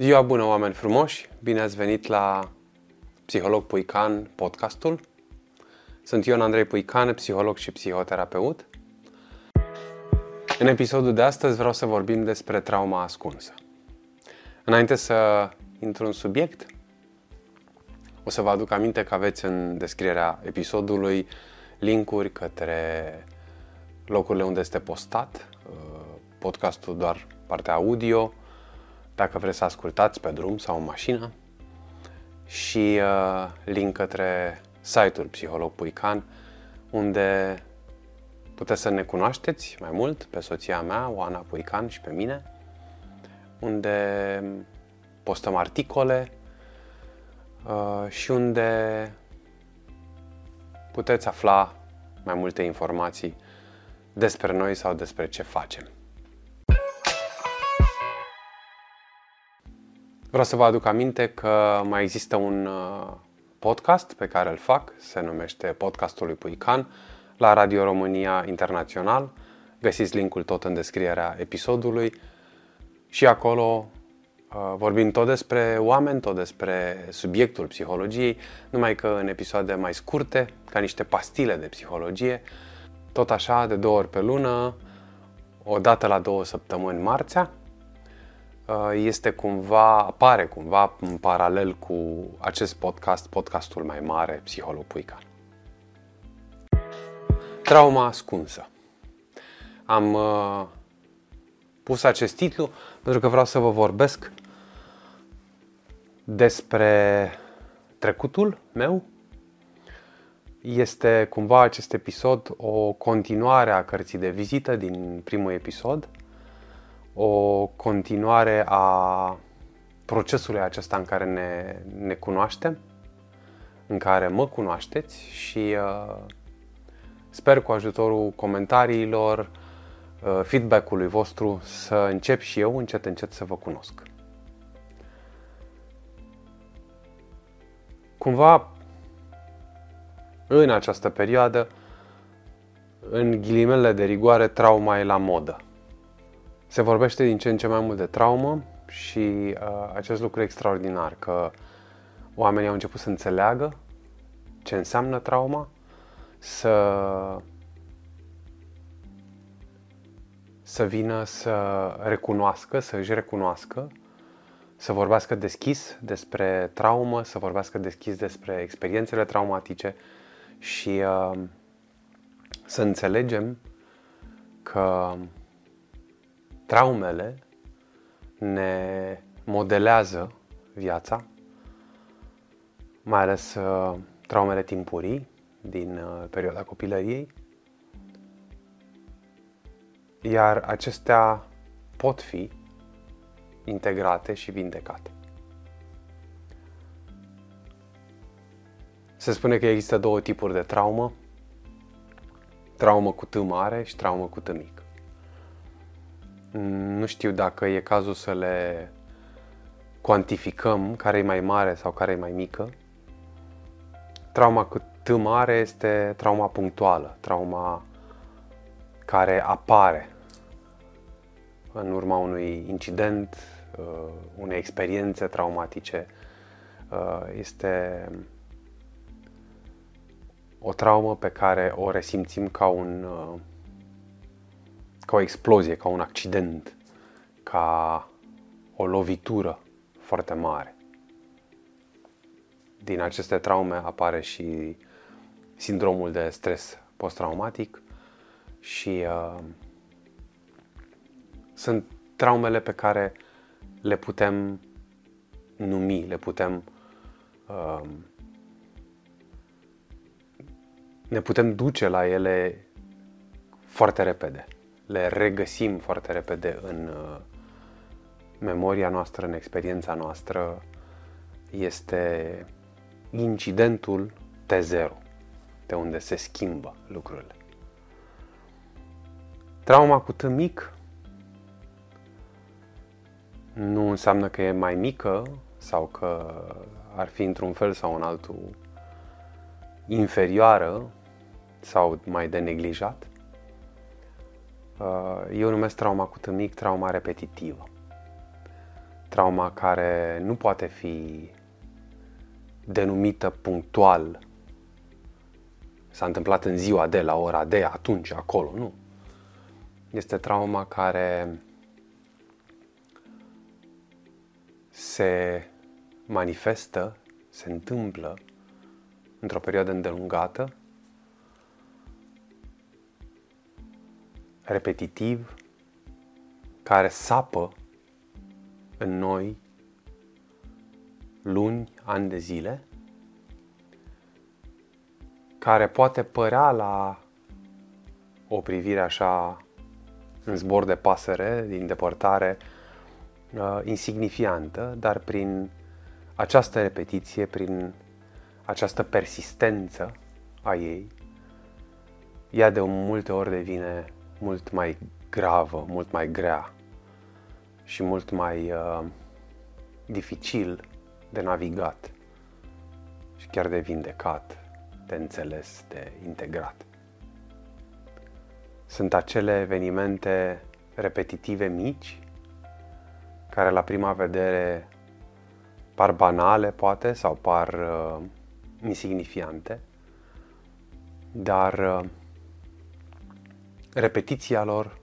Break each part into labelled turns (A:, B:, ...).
A: Ziua bună, oameni frumoși! Bine ați venit la Psiholog Puican podcastul. Sunt Ion Andrei Puican, psiholog și psihoterapeut. În episodul de astăzi vreau să vorbim despre trauma ascunsă. Înainte să intru în subiect, o să vă aduc aminte că aveți în descrierea episodului linkuri către locurile unde este postat, uh, podcastul doar partea audio, dacă vreți să ascultați pe drum sau în mașină și uh, link către site-ul Psiholog Puican unde puteți să ne cunoașteți mai mult pe soția mea, Oana Puican și pe mine, unde postăm articole uh, și unde puteți afla mai multe informații despre noi sau despre ce facem. Vreau să vă aduc aminte că mai există un uh, podcast pe care îl fac, se numește Podcastul lui Puican, la Radio România Internațional. Găsiți linkul tot în descrierea episodului. Și acolo uh, vorbim tot despre oameni, tot despre subiectul psihologiei, numai că în episoade mai scurte, ca niște pastile de psihologie, tot așa, de două ori pe lună, o dată la două săptămâni marțea, Uh, este cumva, apare cumva în paralel cu acest podcast, podcastul mai mare, Psiholog Puican. Trauma ascunsă. Am uh, pus acest titlu pentru că vreau să vă vorbesc despre trecutul meu. Este cumva acest episod o continuare a cărții de vizită din primul episod o continuare a procesului acesta în care ne, ne cunoaștem, în care mă cunoașteți și uh, sper cu ajutorul comentariilor, uh, feedback-ului vostru să încep și eu încet încet să vă cunosc. Cumva, în această perioadă, în ghilimele de rigoare, trauma e la modă. Se vorbește din ce în ce mai mult de traumă și uh, acest lucru e extraordinar, că oamenii au început să înțeleagă ce înseamnă trauma, să să vină să recunoască, să își recunoască, să vorbească deschis despre traumă, să vorbească deschis despre experiențele traumatice și uh, să înțelegem că traumele ne modelează viața, mai ales uh, traumele timpurii din uh, perioada copilăriei, iar acestea pot fi integrate și vindecate. Se spune că există două tipuri de traumă, traumă cu T mare și traumă cu T mic. Nu știu dacă e cazul să le cuantificăm care e mai mare sau care e mai mică. Trauma cât mare este trauma punctuală, trauma care apare în urma unui incident, uh, unei experiențe traumatice. Uh, este o traumă pe care o resimțim ca un uh, ca o explozie, ca un accident, ca o lovitură foarte mare. Din aceste traume apare și sindromul de stres post-traumatic și uh, sunt traumele pe care le putem numi, le putem uh, ne putem duce la ele foarte repede le regăsim foarte repede în uh, memoria noastră, în experiența noastră, este incidentul T0, de unde se schimbă lucrurile. Trauma cu T mic nu înseamnă că e mai mică sau că ar fi într-un fel sau în altul inferioară sau mai de neglijat, Uh, eu numesc trauma cu tâmic trauma repetitivă. trauma care nu poate fi denumită punctual. S-a întâmplat în ziua de, la ora de, atunci, acolo, nu. Este trauma care se manifestă, se întâmplă într-o perioadă îndelungată, repetitiv, care sapă în noi luni, ani de zile, care poate părea la o privire așa în zbor de pasăre, din depărtare, uh, insignifiantă, dar prin această repetiție, prin această persistență a ei, ea de multe ori devine mult mai gravă, mult mai grea și mult mai uh, dificil de navigat și chiar de vindecat, de înțeles, de integrat. Sunt acele evenimente repetitive mici care la prima vedere par banale, poate, sau par uh, insignifiante, dar uh, repetiția lor,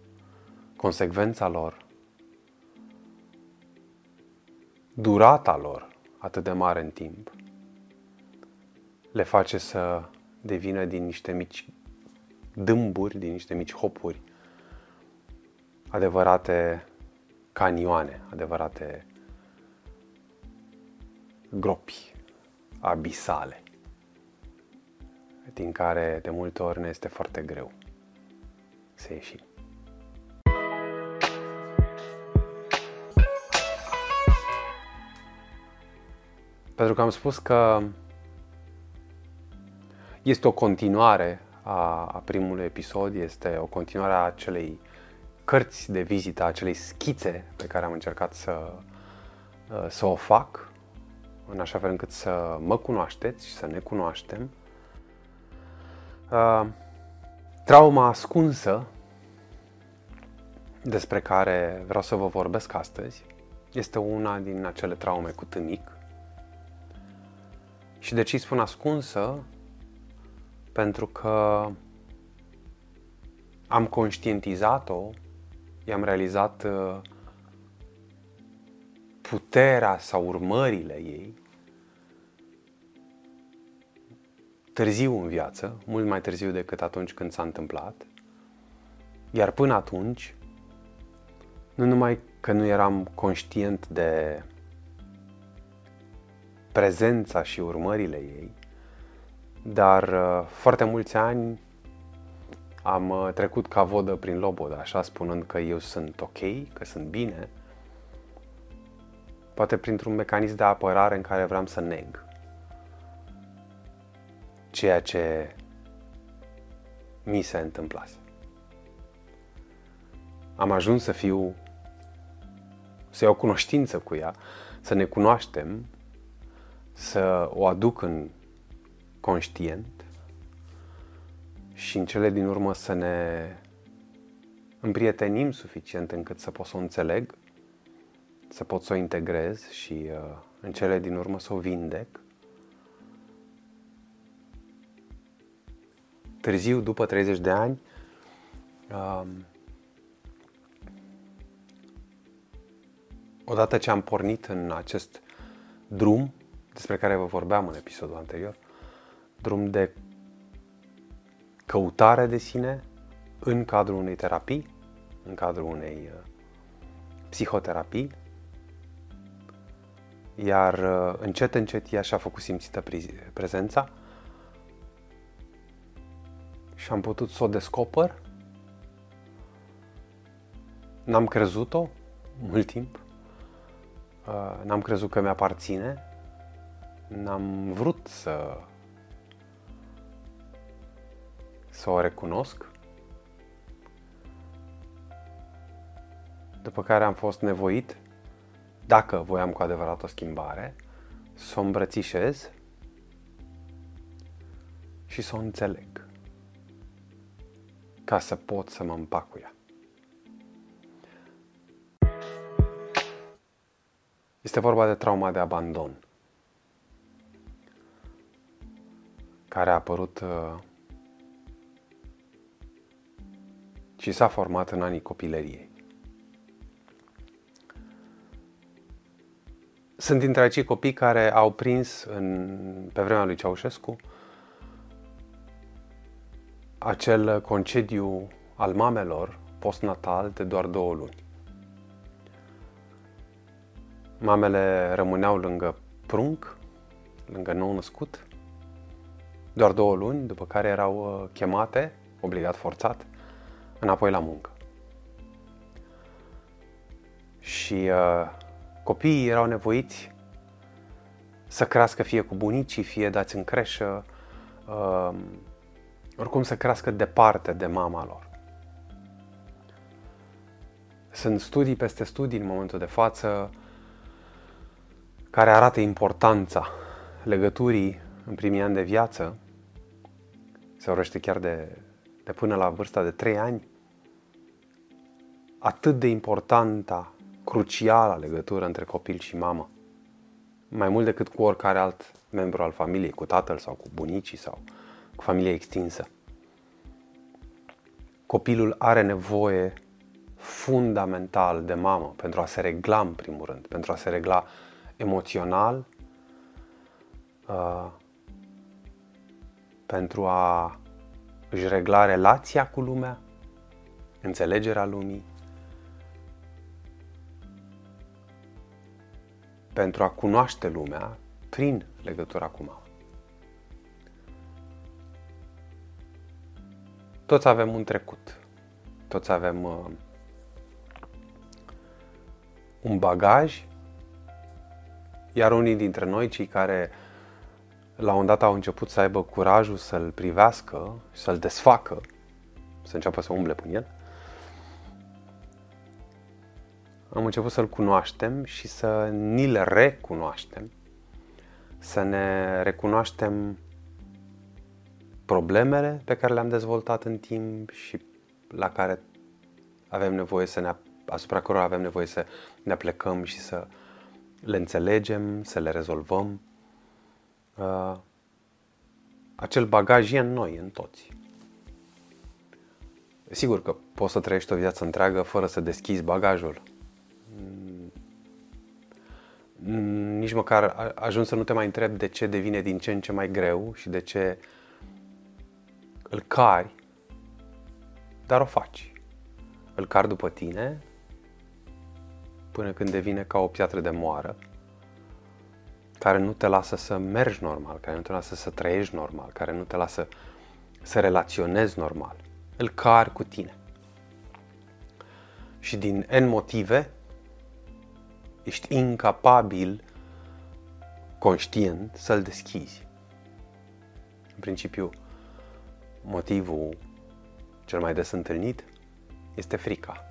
A: consecvența lor, durata lor atât de mare în timp, le face să devină din niște mici dâmburi, din niște mici hopuri, adevărate canioane, adevărate gropi abisale, din care de multe ori ne este foarte greu să ieșim. Pentru că am spus că este o continuare a, a primului episod, este o continuare a acelei cărți de vizită, a acelei schițe pe care am încercat să, să o fac, în așa fel încât să mă cunoașteți și să ne cunoaștem. Trauma ascunsă despre care vreau să vă vorbesc astăzi este una din acele traume cu tâmic. Și de ce îi spun ascunsă? Pentru că am conștientizat-o, i-am realizat uh, puterea sau urmările ei târziu în viață, mult mai târziu decât atunci când s-a întâmplat. Iar până atunci, nu numai că nu eram conștient de prezența și urmările ei, dar uh, foarte mulți ani am uh, trecut ca vodă prin lobodă, așa spunând că eu sunt ok, că sunt bine, poate printr-un mecanism de apărare în care vreau să neg ceea ce mi se întâmplase. Am ajuns să fiu, să iau cunoștință cu ea, să ne cunoaștem, să o aduc în conștient și în cele din urmă să ne împrietenim suficient încât să pot să o înțeleg, să pot să o integrez și uh, în cele din urmă să o vindec târziu, după 30 de ani, um, odată ce am pornit în acest drum despre care vă vorbeam în episodul anterior, drum de căutare de sine în cadrul unei terapii, în cadrul unei uh, psihoterapii, iar uh, încet, încet ea și-a făcut simțită prezența, și am putut să o descoper. N-am crezut-o mult timp. Uh, n-am crezut că mi-aparține. N-am vrut să să o recunosc. După care am fost nevoit, dacă voiam cu adevărat o schimbare, să o îmbrățișez și să o înțeleg ca să pot să mă împac cu ea. Este vorba de trauma de abandon, care a apărut uh, și s-a format în anii copilăriei. Sunt dintre acei copii care au prins în, pe vremea lui Ceaușescu acel concediu al mamelor postnatal de doar două luni. Mamele rămâneau lângă prunc, lângă nou născut, doar două luni, după care erau uh, chemate, obligat forțat, înapoi la muncă. Și uh, copiii erau nevoiți să crească fie cu bunicii, fie dați în creșă, uh, oricum să crească departe de mama lor. Sunt studii peste studii în momentul de față care arată importanța legăturii în primii ani de viață, se vorbește chiar de, de până la vârsta de 3 ani, atât de importantă, crucială legătură între copil și mamă. Mai mult decât cu oricare alt membru al familiei, cu tatăl sau cu bunicii sau cu familia extinsă. Copilul are nevoie fundamental de mamă pentru a se regla în primul rând, pentru a se regla emoțional, uh, pentru a își regla relația cu lumea, înțelegerea lumii, pentru a cunoaște lumea prin legătura cu mama. Toți avem un trecut, toți avem uh, un bagaj. Iar unii dintre noi, cei care la un dat au început să aibă curajul să-l privească, să-l desfacă, să înceapă să umble prin el, am început să-l cunoaștem și să ni-l recunoaștem, să ne recunoaștem problemele pe care le-am dezvoltat în timp și la care avem nevoie să ne, asupra cărora avem nevoie să ne aplecăm și să le înțelegem, să le rezolvăm. Uh, acel bagaj e în noi, în toți. Sigur că poți să trăiești o viață întreagă fără să deschizi bagajul. Mm, nici măcar ajungi să nu te mai întrebi de ce devine din ce în ce mai greu și de ce îl cari, dar o faci. Îl cari după tine până când devine ca o piatră de moară, care nu te lasă să mergi normal, care nu te lasă să trăiești normal, care nu te lasă să relaționezi normal. Îl cari cu tine. Și din N motive, ești incapabil conștient să-l deschizi. În principiu, motivul cel mai des întâlnit este frica.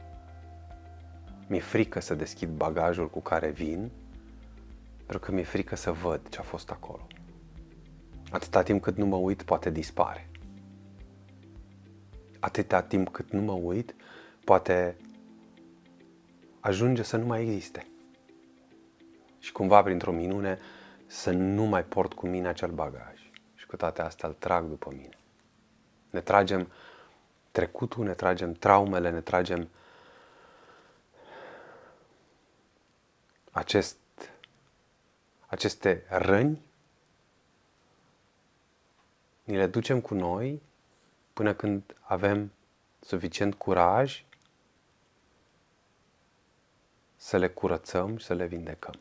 A: Mi-e frică să deschid bagajul cu care vin, pentru că mi-e frică să văd ce a fost acolo. Atâta timp cât nu mă uit, poate dispare. Atâta timp cât nu mă uit, poate ajunge să nu mai existe. Și cumva, printr-o minune, să nu mai port cu mine acel bagaj. Și cu toate astea îl trag după mine. Ne tragem trecutul, ne tragem traumele, ne tragem acest, aceste răni, ni le ducem cu noi până când avem suficient curaj să le curățăm și să le vindecăm.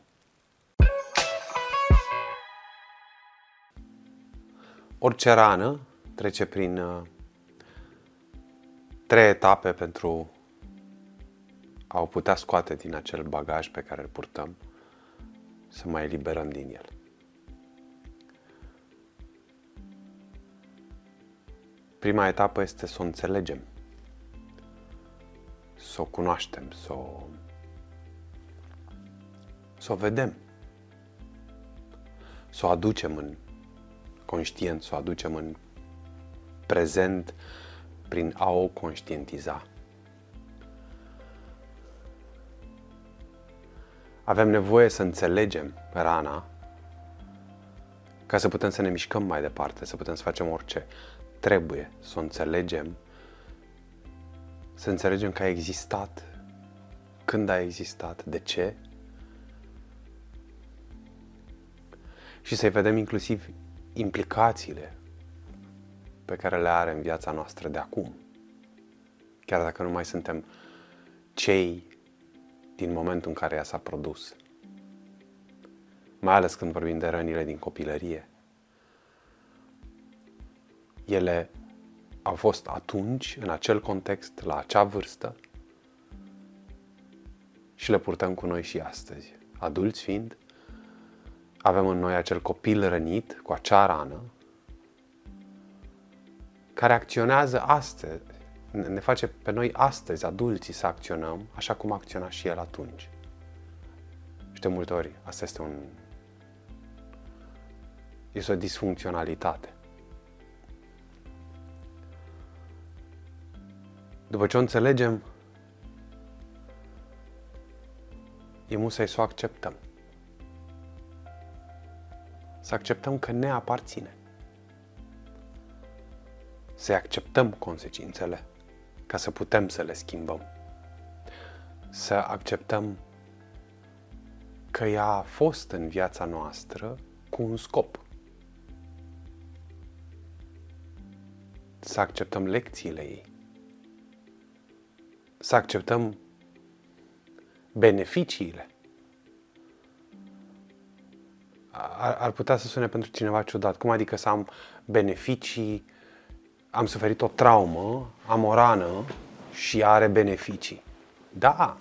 A: Orice rană trece prin uh, trei etape pentru a o putea scoate din acel bagaj pe care îl purtăm, să mai eliberăm din el. Prima etapă este să o înțelegem, să o cunoaștem, să o, să o vedem, să o aducem în conștient, să o aducem în prezent prin a o conștientiza. Avem nevoie să înțelegem rana ca să putem să ne mișcăm mai departe, să putem să facem orice. Trebuie să o înțelegem, să înțelegem că a existat, când a existat, de ce și să-i vedem inclusiv implicațiile pe care le are în viața noastră de acum. Chiar dacă nu mai suntem cei din momentul în care ea s-a produs. Mai ales când vorbim de rănile din copilărie. Ele au fost atunci, în acel context, la acea vârstă și le purtăm cu noi și astăzi. Adulți fiind, avem în noi acel copil rănit cu acea rană care acționează astăzi, ne face pe noi astăzi, adulții, să acționăm așa cum acționa și el atunci. Și de multe ori asta este un este o disfuncționalitate. După ce o înțelegem, e musai să o acceptăm. Să acceptăm că ne aparține. Să acceptăm consecințele ca să putem să le schimbăm. Să acceptăm că ea a fost în viața noastră cu un scop. Să acceptăm lecțiile ei. Să acceptăm beneficiile. Ar, ar putea să sune pentru cineva ciudat. Cum adică să am beneficii am suferit o traumă, am o rană și are beneficii. Da,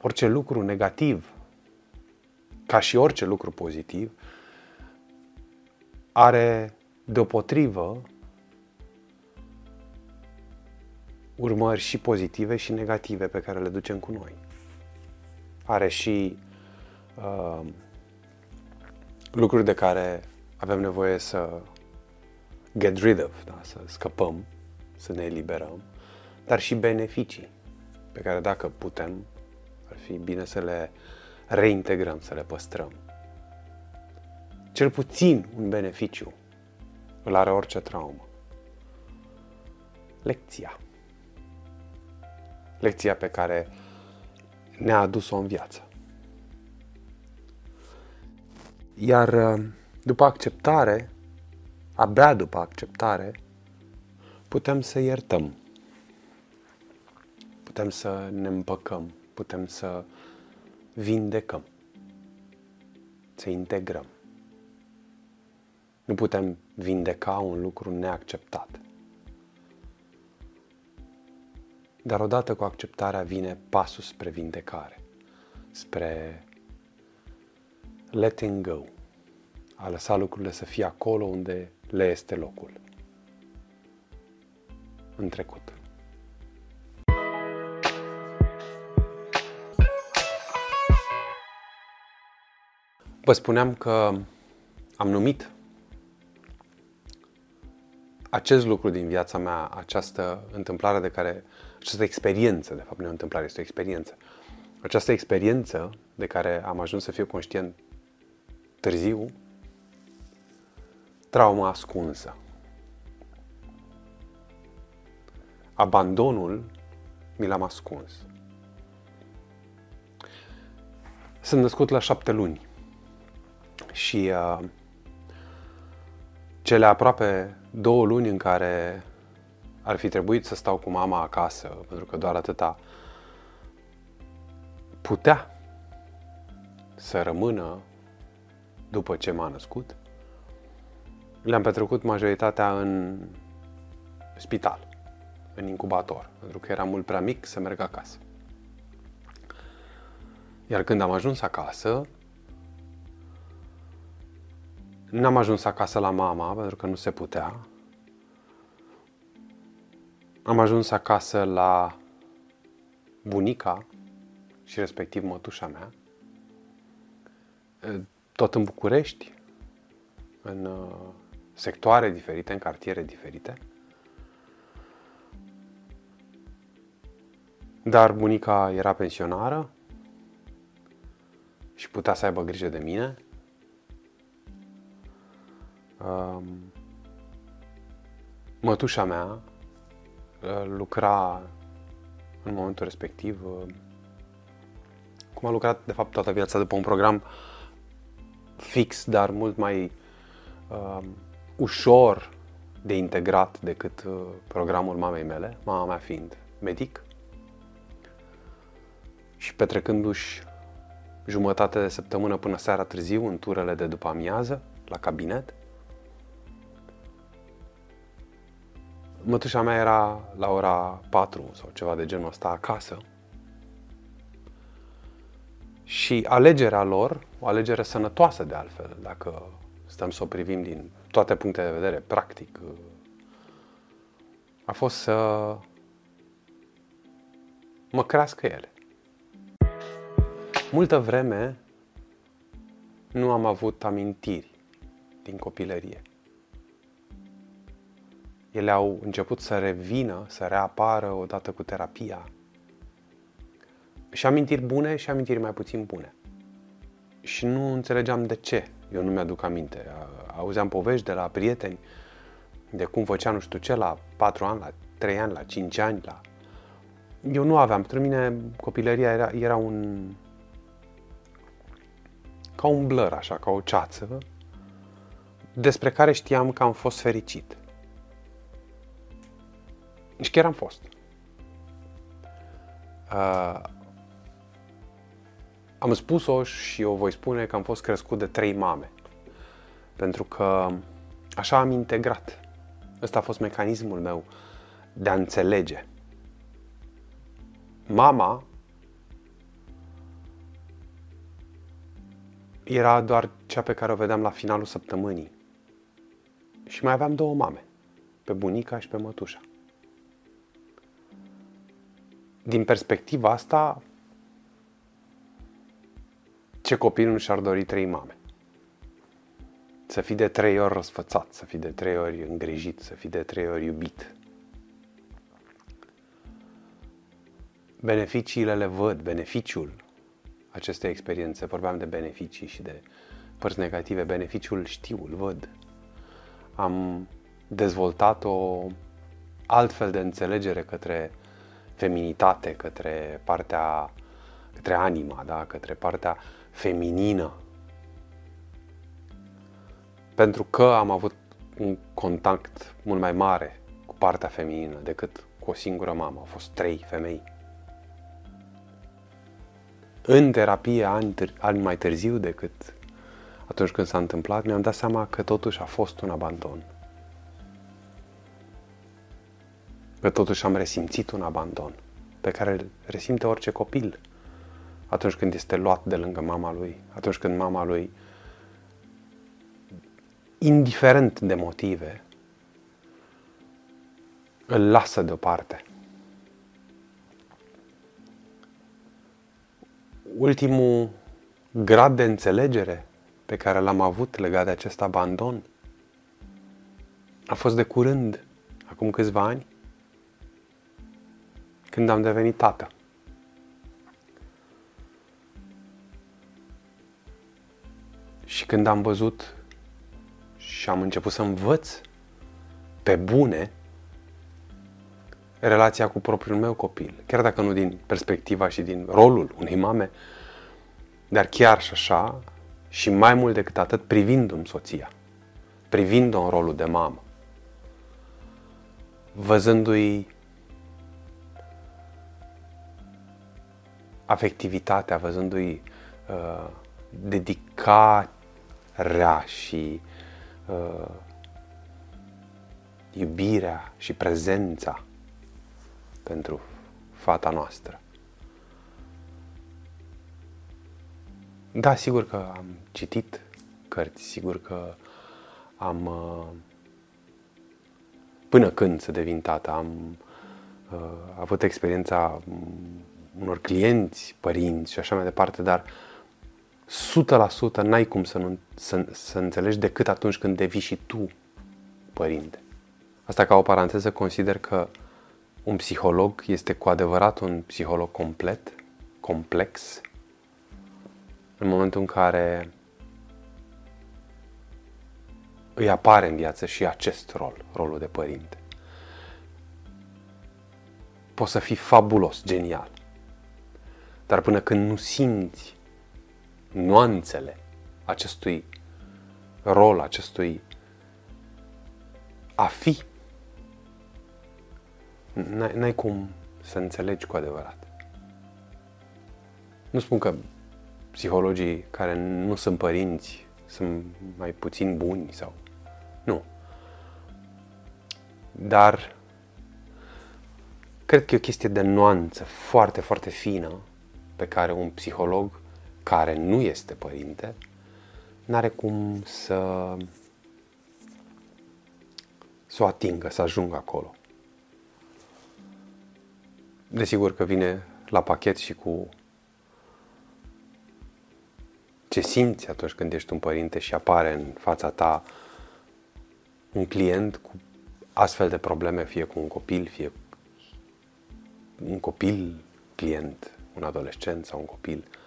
A: orice lucru negativ, ca și orice lucru pozitiv, are deopotrivă urmări și pozitive și negative pe care le ducem cu noi. Are și uh, lucruri de care avem nevoie să get rid of, da? să scăpăm, să ne eliberăm, dar și beneficii pe care dacă putem, ar fi bine să le reintegrăm, să le păstrăm. Cel puțin un beneficiu îl are orice traumă. Lecția. Lecția pe care ne-a adus-o în viață. Iar după acceptare, abia după acceptare, putem să iertăm. Putem să ne împăcăm, putem să vindecăm, să integrăm. Nu putem vindeca un lucru neacceptat. Dar odată cu acceptarea vine pasul spre vindecare, spre letting go, a lăsa lucrurile să fie acolo unde le este locul. În trecut. Vă spuneam că am numit acest lucru din viața mea, această întâmplare de care, această experiență, de fapt nu e o întâmplare, este o experiență. Această experiență de care am ajuns să fiu conștient târziu, trauma ascunsă. Abandonul mi l-am ascuns. Sunt născut la șapte luni și uh, cele aproape două luni în care ar fi trebuit să stau cu mama acasă, pentru că doar atâta putea să rămână după ce m-a născut, le-am petrecut majoritatea în spital, în incubator, pentru că eram mult prea mic să merg acasă. Iar când am ajuns acasă, n-am ajuns acasă la mama, pentru că nu se putea. Am ajuns acasă la bunica și respectiv mătușa mea, tot în București, în uh, sectoare diferite, în cartiere diferite. Dar bunica era pensionară și putea să aibă grijă de mine. Um, mătușa mea uh, lucra în momentul respectiv, uh, cum a lucrat de fapt toată viața după un program fix, dar mult mai uh, ușor de integrat decât uh, programul mamei mele, mama mea fiind medic și petrecându-și jumătate de săptămână până seara târziu în turele de după amiază, la cabinet. Mătușa mea era la ora 4 sau ceva de genul ăsta acasă. Și alegerea lor, o alegere sănătoasă de altfel, dacă stăm să o privim din toate punctele de vedere, practic, a fost să mă crească ele. Multă vreme nu am avut amintiri din copilărie. Ele au început să revină, să reapară odată cu terapia. Și amintiri bune și amintiri mai puțin bune. Și nu înțelegeam de ce. Eu nu mi-aduc aminte. Auzeam povești de la prieteni de cum făcea nu știu ce la 4 ani, la 3 ani, la 5 ani, la... Eu nu aveam. Pentru mine copilăria era, era un... ca un blur, așa, ca o ceață, despre care știam că am fost fericit. Și chiar am fost. Uh, am spus-o și o voi spune că am fost crescut de trei mame. Pentru că așa am integrat. Ăsta a fost mecanismul meu de a înțelege. Mama era doar cea pe care o vedeam la finalul săptămânii. Și mai aveam două mame, pe bunica și pe mătușa. Din perspectiva asta, ce copil nu și-ar dori trei mame? Să fii de trei ori răsfățat, să fii de trei ori îngrijit, să fii de trei ori iubit. Beneficiile le văd, beneficiul acestei experiențe, vorbeam de beneficii și de părți negative, beneficiul știu, îl văd. Am dezvoltat o altfel de înțelegere către feminitate, către partea, către anima, da? către partea feminină pentru că am avut un contact mult mai mare cu partea feminină decât cu o singură mamă. Au fost trei femei. În terapie, ani, ani mai târziu decât atunci când s-a întâmplat, mi-am dat seama că totuși a fost un abandon. Că totuși am resimțit un abandon pe care îl resimte orice copil atunci când este luat de lângă mama lui, atunci când mama lui indiferent de motive, îl lasă deoparte. Ultimul grad de înțelegere pe care l-am avut legat de acest abandon a fost de curând, acum câțiva ani, când am devenit tată. Și când am văzut și am început să învăț pe bune relația cu propriul meu copil. Chiar dacă nu din perspectiva și din rolul unei mame, dar chiar și așa, și mai mult decât atât, privindu-mi soția, privind-o în rolul de mamă, văzându-i afectivitatea, văzându-i uh, dedicarea și uh, iubirea și prezența pentru fata noastră. Da, sigur că am citit cărți, sigur că am uh, până când să devin tată, am uh, avut experiența unor clienți, părinți și așa mai departe, dar uh, 100% n-ai cum să, nu, să, să înțelegi decât atunci când devii și tu părinte. Asta ca o paranteză consider că un psiholog este cu adevărat un psiholog complet, complex, în momentul în care îi apare în viață și acest rol, rolul de părinte. Poți să fii fabulos, genial. Dar până când nu simți nuanțele acestui rol, acestui a fi, n-ai, n-ai cum să înțelegi cu adevărat. Nu spun că psihologii care nu sunt părinți sunt mai puțin buni sau... Nu. Dar cred că e o chestie de nuanță foarte, foarte fină pe care un psiholog care nu este părinte n-are cum să să o atingă, să ajungă acolo. Desigur că vine la pachet și cu ce simți atunci când ești un părinte și apare în fața ta un client cu astfel de probleme, fie cu un copil, fie un copil client, un adolescent sau un copil, uh,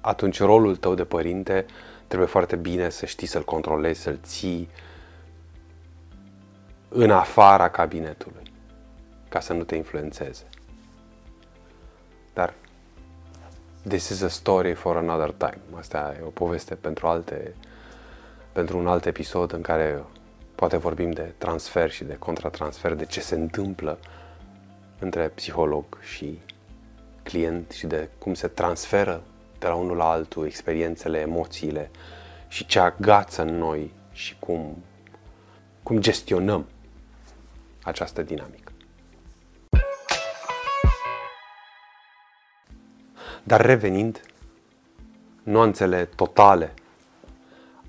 A: atunci rolul tău de părinte trebuie foarte bine să știi să-l controlezi, să-l ții în afara cabinetului, ca să nu te influențeze. Dar this is a story for another time. Asta e o poveste pentru alte, pentru un alt episod în care poate vorbim de transfer și de contratransfer, de ce se întâmplă între psiholog și client și de cum se transferă de la unul la altul experiențele, emoțiile și ce agață în noi și cum, cum gestionăm această dinamică. Dar revenind, nuanțele totale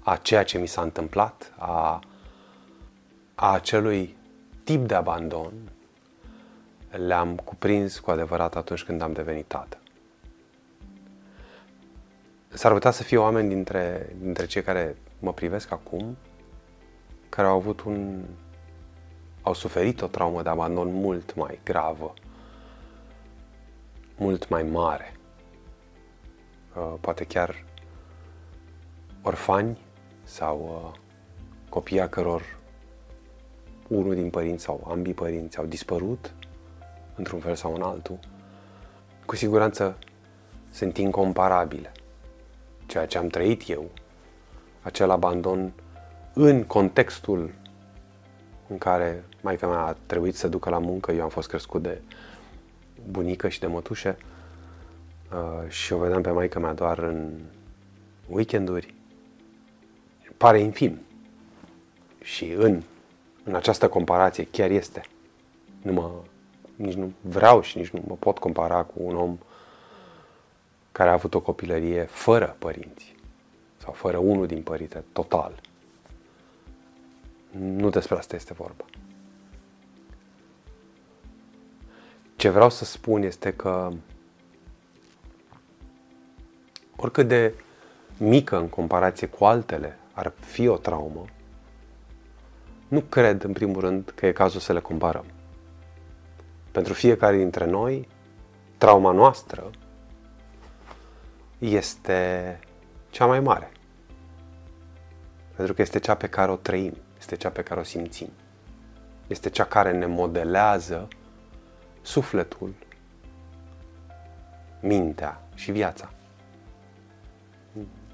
A: a ceea ce mi s-a întâmplat, a, a acelui tip de abandon, le-am cuprins cu adevărat atunci când am devenit tată. S-ar putea să fie oameni dintre, dintre cei care mă privesc acum, care au avut un. au suferit o traumă de abandon mult mai gravă, mult mai mare. Uh, poate chiar orfani sau uh, copii a căror unul din părinți sau ambii părinți au dispărut într-un fel sau în altul, cu siguranță sunt incomparabile. Ceea ce am trăit eu, acel abandon în contextul în care maica mea a trebuit să ducă la muncă, eu am fost crescut de bunică și de mătușe uh, și o vedeam pe maica mea doar în weekenduri, pare infim. Și în, în această comparație chiar este. Nu mă, nici nu vreau și nici nu mă pot compara cu un om care a avut o copilărie fără părinți sau fără unul din părinte, total. Nu despre asta este vorba. Ce vreau să spun este că oricât de mică în comparație cu altele ar fi o traumă, nu cred, în primul rând, că e cazul să le comparăm. Pentru fiecare dintre noi, trauma noastră este cea mai mare. Pentru că este cea pe care o trăim, este cea pe care o simțim. Este cea care ne modelează sufletul, mintea și viața.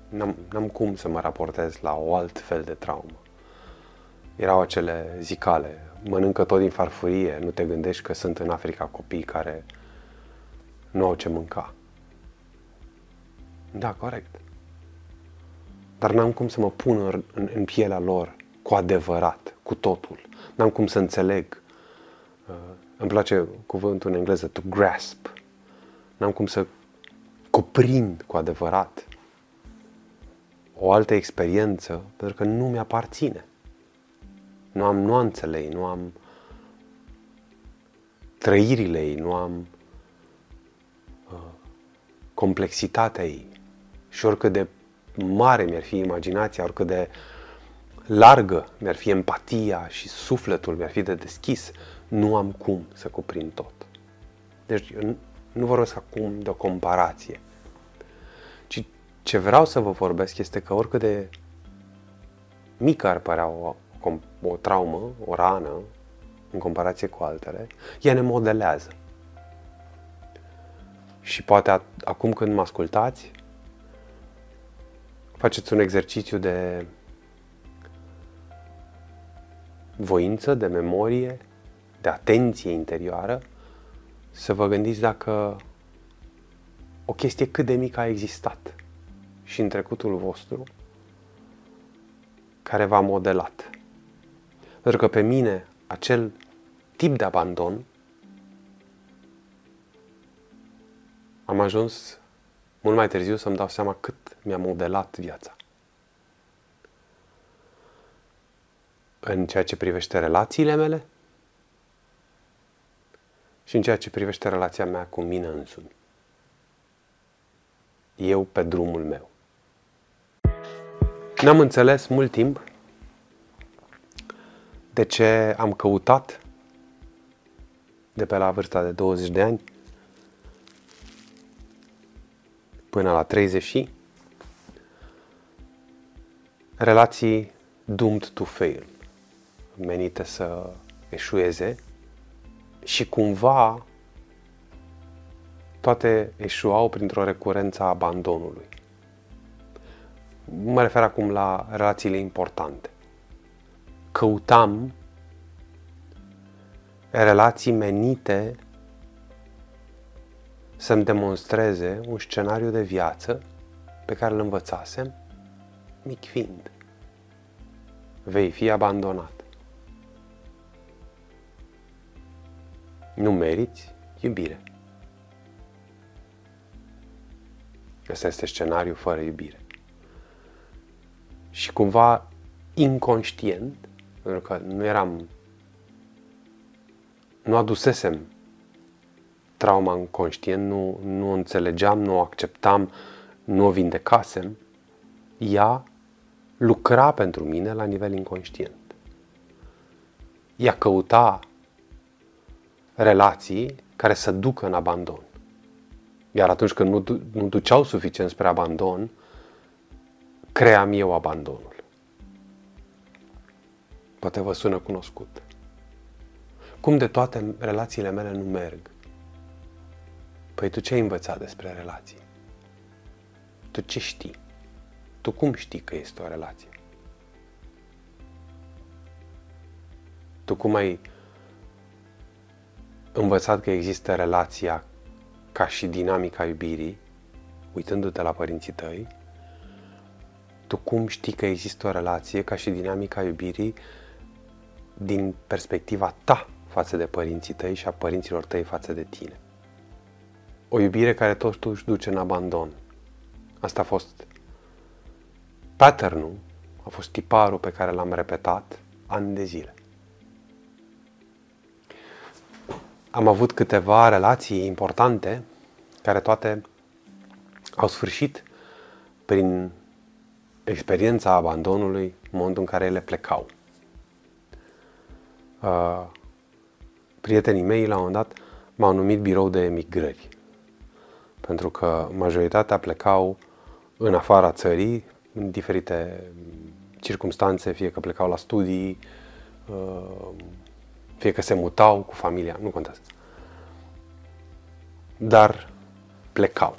A: N-am, n-am cum să mă raportez la o alt fel de traumă. Erau acele zicale, mănâncă tot din farfurie, nu te gândești că sunt în Africa copii care nu au ce mânca. Da, corect. Dar n-am cum să mă pun în, în pielea lor cu adevărat, cu totul. N-am cum să înțeleg. Uh, îmi place cuvântul în engleză, to grasp. N-am cum să cuprind cu adevărat o altă experiență, pentru că nu mi-aparține. Nu am nuanțele ei, nu am trăirile ei, nu am uh, complexitatea ei. Și oricât de mare mi-ar fi imaginația, oricât de largă mi-ar fi empatia și sufletul mi-ar fi de deschis, nu am cum să cuprind tot. Deci Nu vorbesc acum de o comparație. Ci ce vreau să vă vorbesc este că oricât de mică ar părea o, o, o traumă, o rană, în comparație cu altele, ea ne modelează. Și poate acum când mă ascultați, faceți un exercițiu de voință, de memorie, de atenție interioară, să vă gândiți dacă o chestie cât de mică a existat și în trecutul vostru care v-a modelat. Pentru că pe mine acel tip de abandon am ajuns mult mai târziu să-mi dau seama cât mi-a modelat viața. În ceea ce privește relațiile mele și în ceea ce privește relația mea cu mine însumi. Eu pe drumul meu. N-am înțeles mult timp de ce am căutat de pe la vârsta de 20 de ani până la 30 și relații doomed to fail, menite să eșueze și cumva toate eșuau printr-o recurență a abandonului. Mă refer acum la relațiile importante. Căutam relații menite să-mi demonstreze un scenariu de viață pe care îl învățasem mic fiind. Vei fi abandonat. Nu meriți iubire. Ăsta este scenariu fără iubire. Și cumva inconștient, pentru că nu eram, nu adusesem trauma în conștient, nu, nu o înțelegeam, nu o acceptam, nu o vindecasem, ea lucra pentru mine la nivel inconștient. Ea căuta relații care să ducă în abandon. Iar atunci când nu, nu duceau suficient spre abandon, cream eu abandonul. Poate vă sună cunoscut. Cum de toate relațiile mele nu merg? Păi tu ce ai învățat despre relații? Tu ce știi? Tu cum știi că este o relație? Tu cum ai învățat că există relația ca și dinamica iubirii, uitându-te la părinții tăi, tu cum știi că există o relație ca și dinamica iubirii din perspectiva ta față de părinții tăi și a părinților tăi față de tine. O iubire care totuși duce în abandon. Asta a fost pattern a fost tiparul pe care l-am repetat ani de zile. Am avut câteva relații importante care toate au sfârșit prin experiența abandonului în momentul în care ele plecau. Uh, prietenii mei la un moment dat m-au numit birou de emigrări pentru că majoritatea plecau în afara țării, în diferite circunstanțe, fie că plecau la studii, uh, fie că se mutau cu familia, nu contează. Dar plecau.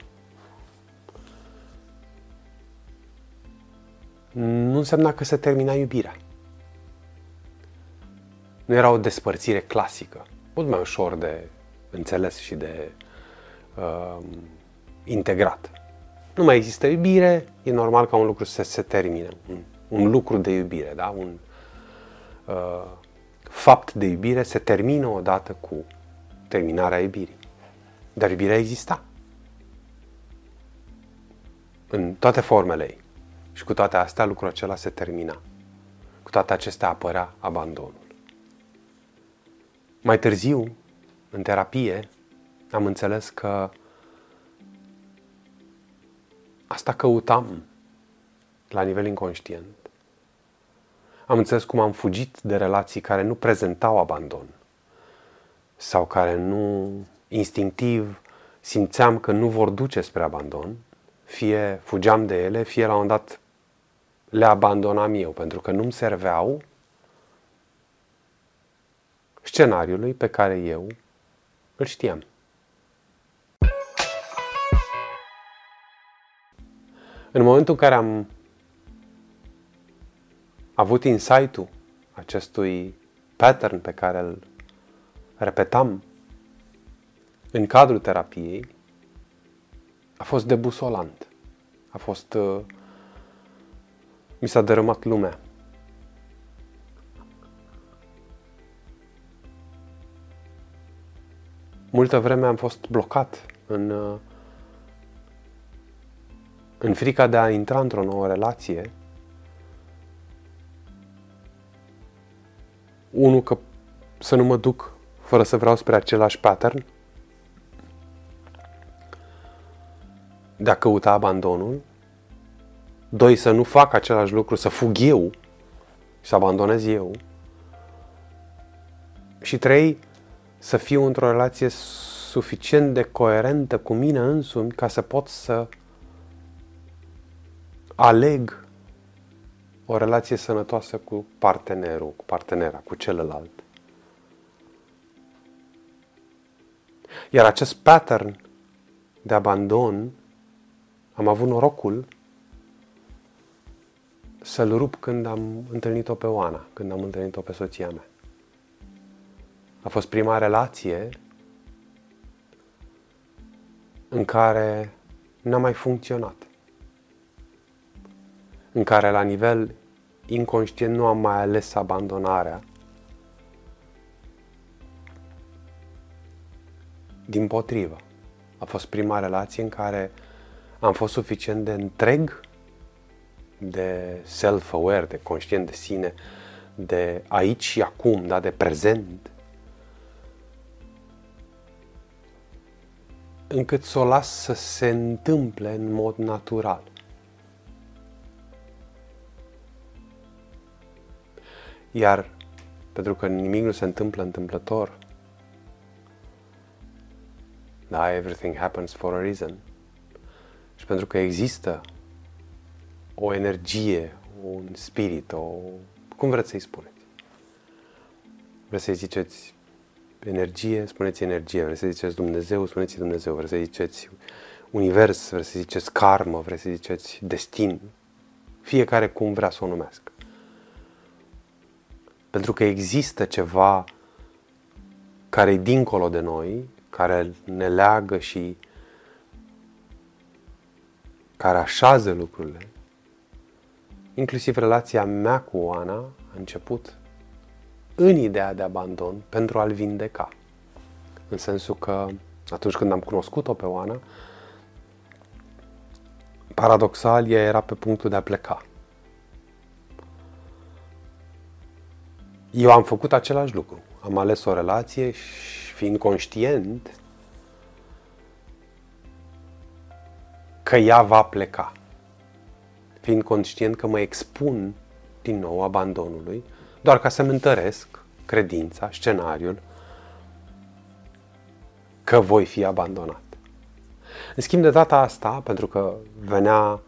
A: Nu însemna că se termina iubirea. Nu era o despărțire clasică, mult mai ușor de înțeles și de uh, integrat. Nu mai există iubire, e normal ca un lucru să se termine. Un, un lucru de iubire, da? un uh, fapt de iubire se termină odată cu terminarea iubirii. Dar iubirea exista. În toate formele ei. Și cu toate astea, lucrul acela se termina. Cu toate acestea apărea abandonul. Mai târziu, în terapie, am înțeles că asta căutam la nivel inconștient. Am înțeles cum am fugit de relații care nu prezentau abandon sau care nu instinctiv simțeam că nu vor duce spre abandon, fie fugeam de ele, fie la un dat le abandonam eu, pentru că nu-mi serveau scenariului pe care eu îl știam. În momentul în care am avut insight-ul acestui pattern pe care îl repetam în cadrul terapiei, a fost debusolant. A fost... Uh, mi s-a dărâmat lumea. Multă vreme am fost blocat în, uh, în frica de a intra într-o nouă relație. Unu, că să nu mă duc fără să vreau spre același pattern. De a căuta abandonul. Doi, să nu fac același lucru, să fug eu și să abandonez eu. Și trei, să fiu într-o relație suficient de coerentă cu mine însumi ca să pot să aleg o relație sănătoasă cu partenerul, cu partenera, cu celălalt. Iar acest pattern de abandon am avut norocul să-l rup când am întâlnit-o pe Oana, când am întâlnit-o pe soția mea. A fost prima relație în care n-a mai funcționat. În care la nivel inconștient nu am mai ales abandonarea. Din potrivă, a fost prima relație în care am fost suficient de întreg, de self-aware, de conștient de sine, de aici și acum, da, de prezent, încât să o las să se întâmple în mod natural. Iar pentru că nimic nu se întâmplă întâmplător, da, everything happens for a reason. Și pentru că există o energie, un spirit, o... cum vreți să-i spuneți? Vreți să-i ziceți energie, spuneți energie, vreți să ziceți Dumnezeu, spuneți Dumnezeu, vreți să ziceți univers, vreți să ziceți karmă, vreți să ziceți destin, fiecare cum vrea să o numească. Pentru că există ceva care e dincolo de noi, care ne leagă și care așează lucrurile. Inclusiv relația mea cu Oana a început în ideea de abandon pentru a-l vindeca. În sensul că atunci când am cunoscut-o pe Oana, paradoxal, ea era pe punctul de a pleca. Eu am făcut același lucru. Am ales o relație și fiind conștient că ea va pleca. Fiind conștient că mă expun din nou abandonului, doar ca să-mi întăresc credința, scenariul că voi fi abandonat. În schimb, de data asta, pentru că venea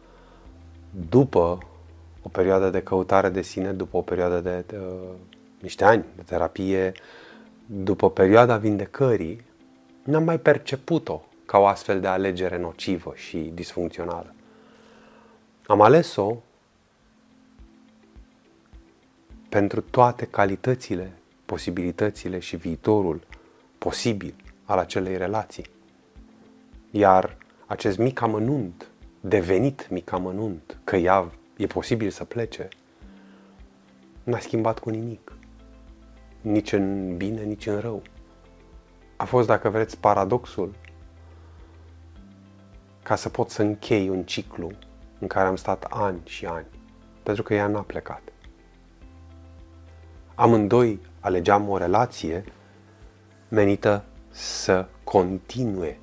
A: după o perioadă de căutare de sine, după o perioadă de, de, de niște ani de terapie, după perioada vindecării, n-am mai perceput-o ca o astfel de alegere nocivă și disfuncțională. Am ales-o pentru toate calitățile, posibilitățile și viitorul posibil al acelei relații. Iar acest mic amănunt, devenit mic amănunt, că ea e posibil să plece, n-a schimbat cu nimic. Nici în bine, nici în rău. A fost, dacă vreți, paradoxul ca să pot să închei un ciclu în care am stat ani și ani, pentru că ea n-a plecat amândoi alegeam o relație menită să continue.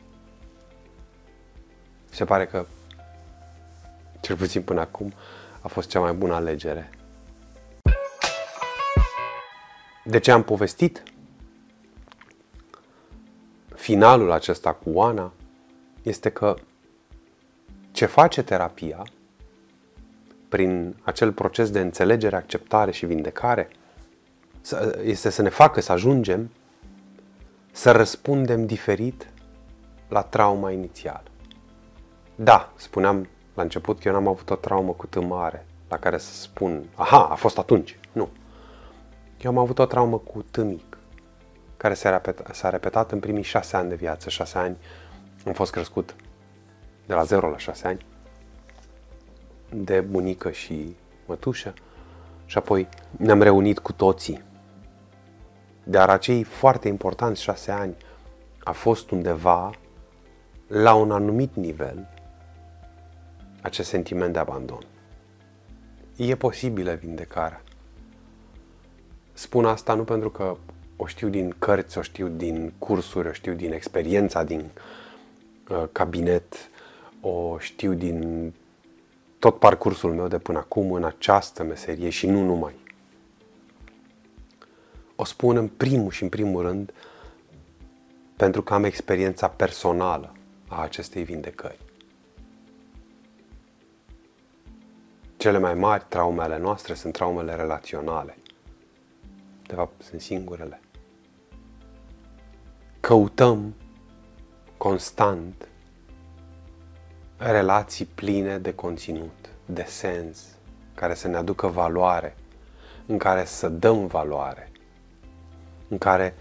A: Se pare că, cel puțin până acum, a fost cea mai bună alegere. De ce am povestit? Finalul acesta cu Oana este că ce face terapia prin acel proces de înțelegere, acceptare și vindecare este să ne facă să ajungem să răspundem diferit la trauma inițială. Da, spuneam la început că eu n-am avut o traumă cu mare la care să spun, aha, a fost atunci. Nu. Eu am avut o traumă cu mic, care s-a repetat, s-a repetat în primii șase ani de viață. Șase ani am fost crescut de la 0 la 6 ani de bunică și mătușă și apoi ne-am reunit cu toții. Dar acei foarte importanți șase ani a fost undeva la un anumit nivel acest sentiment de abandon. E posibilă vindecarea. Spun asta nu pentru că o știu din cărți, o știu din cursuri, o știu din experiența din uh, cabinet, o știu din tot parcursul meu de până acum în această meserie și nu numai. O spun în primul și în primul rând pentru că am experiența personală a acestei vindecări. Cele mai mari traume ale noastre sunt traumele relaționale. De fapt, sunt singurele. Căutăm constant relații pline de conținut, de sens, care să ne aducă valoare, în care să dăm valoare, în care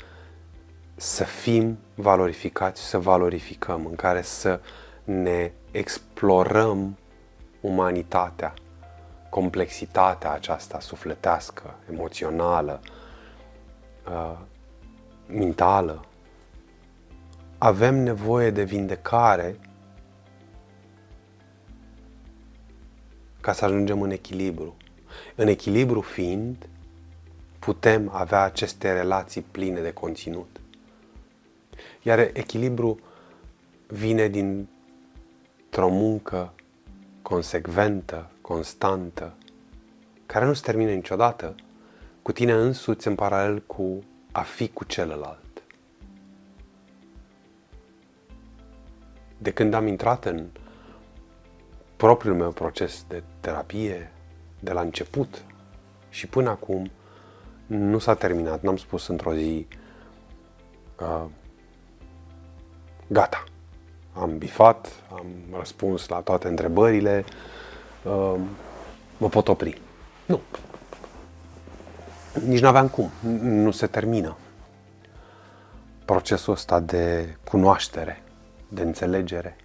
A: să fim valorificați, să valorificăm, în care să ne explorăm umanitatea, complexitatea aceasta sufletească, emoțională, uh, mentală. Avem nevoie de vindecare ca să ajungem în echilibru. În echilibru fiind, putem avea aceste relații pline de conținut. Iar echilibru vine dintr-o muncă consecventă, constantă, care nu se termină niciodată, cu tine însuți în paralel cu a fi cu celălalt. De când am intrat în propriul meu proces de terapie, de la început și până acum, nu s-a terminat. N-am spus într-o zi, uh, gata, am bifat, am răspuns la toate întrebările, uh, mă pot opri. Nu. Nici nu aveam cum. Nu se termină. Procesul ăsta de cunoaștere, de înțelegere,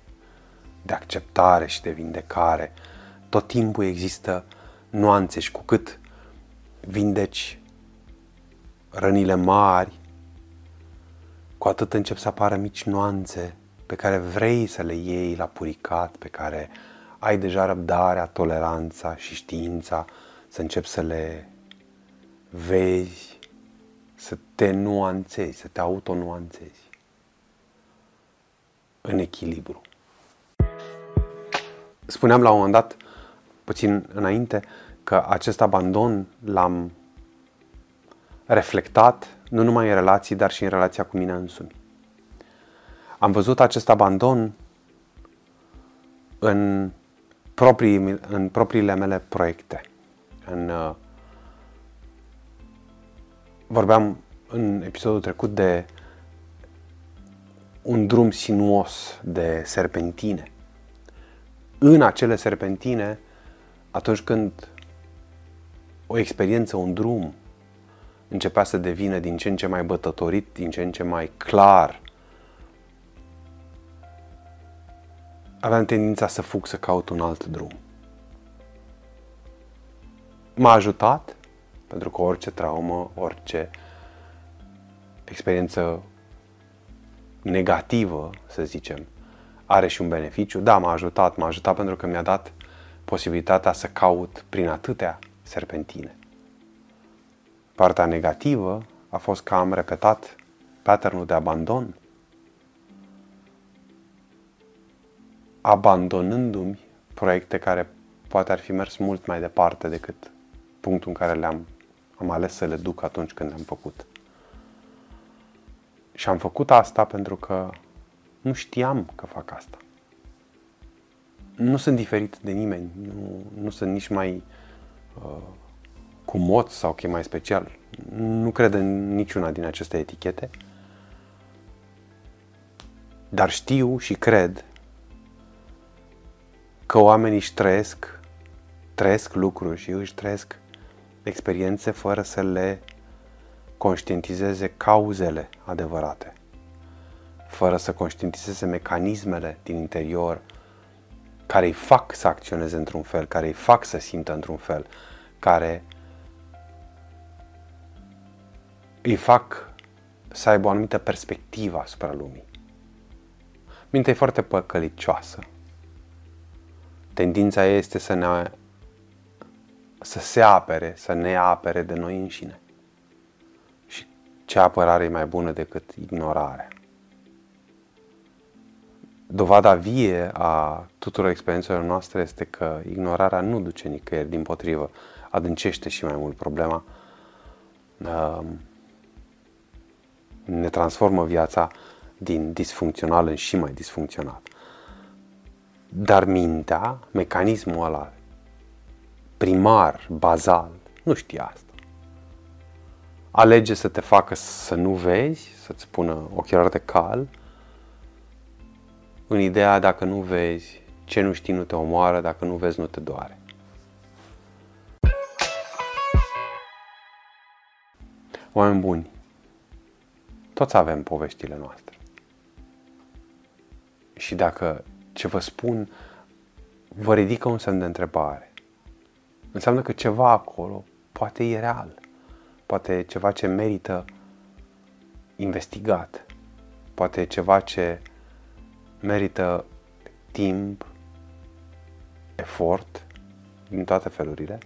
A: de acceptare și de vindecare. Tot timpul există nuanțe și cu cât vindeci rănile mari, cu atât încep să apară mici nuanțe pe care vrei să le iei la puricat, pe care ai deja răbdarea, toleranța și știința să începi să le vezi, să te nuanțezi, să te autonuanțezi în echilibru. Spuneam la un moment dat, puțin înainte, că acest abandon l-am reflectat nu numai în relații, dar și în relația cu mine însumi. Am văzut acest abandon în, proprii, în propriile mele proiecte. În, uh, vorbeam în episodul trecut de un drum sinuos de serpentine în acele serpentine, atunci când o experiență, un drum, începea să devină din ce în ce mai bătătorit, din ce în ce mai clar, aveam tendința să fug să caut un alt drum. M-a ajutat, pentru că orice traumă, orice experiență negativă, să zicem, are și un beneficiu. Da, m-a ajutat, m-a ajutat pentru că mi-a dat posibilitatea să caut prin atâtea serpentine. Partea negativă a fost că am repetat patternul de abandon, abandonându-mi proiecte care poate ar fi mers mult mai departe decât punctul în care le-am am ales să le duc atunci când le-am făcut. Și am făcut asta pentru că nu știam că fac asta. nu sunt diferit de nimeni, nu, nu sunt nici mai uh, cu mod sau că e mai special. Nu cred în niciuna din aceste etichete, dar știu și cred că oamenii își trăiesc, trăiesc lucruri și își trăiesc experiențe fără să le conștientizeze cauzele adevărate, fără să conștientizeze mecanismele din interior care îi fac să acționeze într-un fel, care îi fac să simtă într-un fel, care îi fac să aibă o anumită perspectivă asupra lumii. Mintea e foarte păcălicioasă. Tendința ei este să ne să se apere, să ne apere de noi înșine. Și ce apărare e mai bună decât ignorarea? Dovada vie a tuturor experiențelor noastre este că ignorarea nu duce nicăieri, din potrivă, adâncește și mai mult problema, um, ne transformă viața din disfuncțional în și mai disfuncțional. Dar mintea, mecanismul ăla primar, bazal, nu știe asta. Alege să te facă să nu vezi, să-ți pună ochelari de cal, în ideea dacă nu vezi, ce nu știi nu te omoară, dacă nu vezi nu te doare. Oameni buni, toți avem poveștile noastre. Și dacă ce vă spun vă ridică un semn de întrebare, înseamnă că ceva acolo poate e real, poate ceva ce merită investigat, poate ceva ce merită timp, efort, din toate felurile,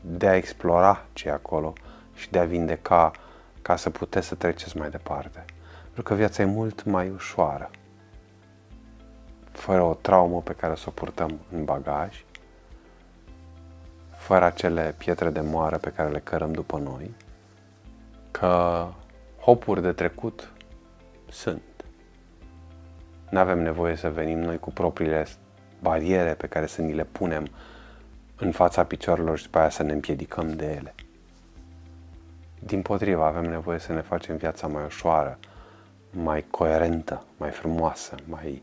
A: de a explora ce e acolo și de a vindeca ca să puteți să treceți mai departe. Pentru că viața e mult mai ușoară. Fără o traumă pe care să o purtăm în bagaj, fără acele pietre de moară pe care le cărăm după noi, că hopuri de trecut sunt. Nu avem nevoie să venim noi cu propriile bariere pe care să ni le punem în fața picioarelor și după aia să ne împiedicăm de ele. Din potriva, avem nevoie să ne facem viața mai ușoară, mai coerentă, mai frumoasă, mai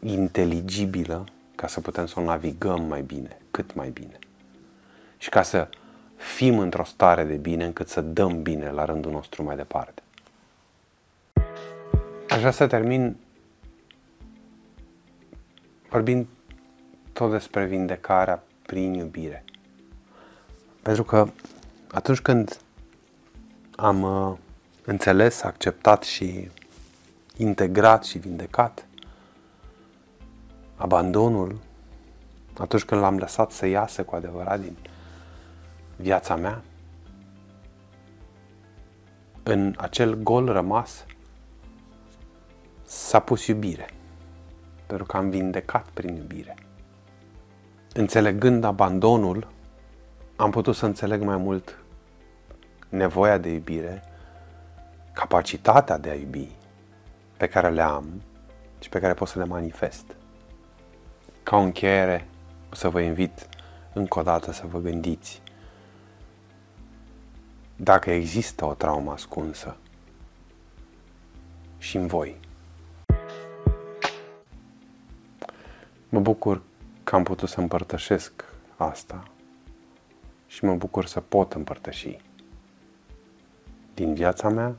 A: inteligibilă, ca să putem să o navigăm mai bine, cât mai bine. Și ca să fim într-o stare de bine încât să dăm bine la rândul nostru mai departe. Aș vrea să termin vorbind tot despre vindecarea prin iubire. Pentru că atunci când am uh, înțeles, acceptat și integrat și vindecat abandonul, atunci când l-am lăsat să iasă cu adevărat din viața mea, în acel gol rămas s-a pus iubire pentru că am vindecat prin iubire. Înțelegând abandonul, am putut să înțeleg mai mult nevoia de iubire, capacitatea de a iubi pe care le am și pe care pot să le manifest. Ca o încheiere, o să vă invit încă o dată să vă gândiți dacă există o traumă ascunsă și în voi. Mă bucur că am putut să împărtășesc asta și mă bucur să pot împărtăși din viața mea,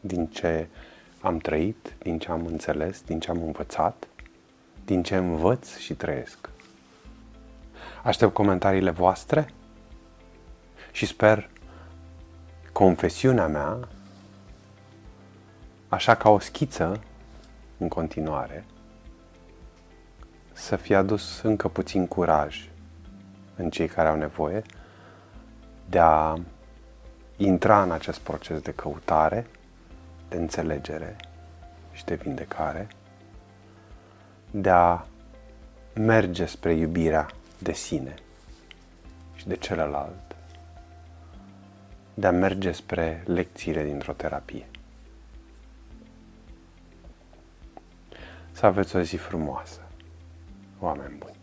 A: din ce am trăit, din ce am înțeles, din ce am învățat, din ce învăț și trăiesc. Aștept comentariile voastre și sper confesiunea mea, așa ca o schiță în continuare, să fie adus încă puțin curaj în cei care au nevoie de a intra în acest proces de căutare, de înțelegere și de vindecare, de a merge spre iubirea de sine și de celălalt, de a merge spre lecțiile dintr-o terapie. Să aveți o zi frumoasă! oameni buni.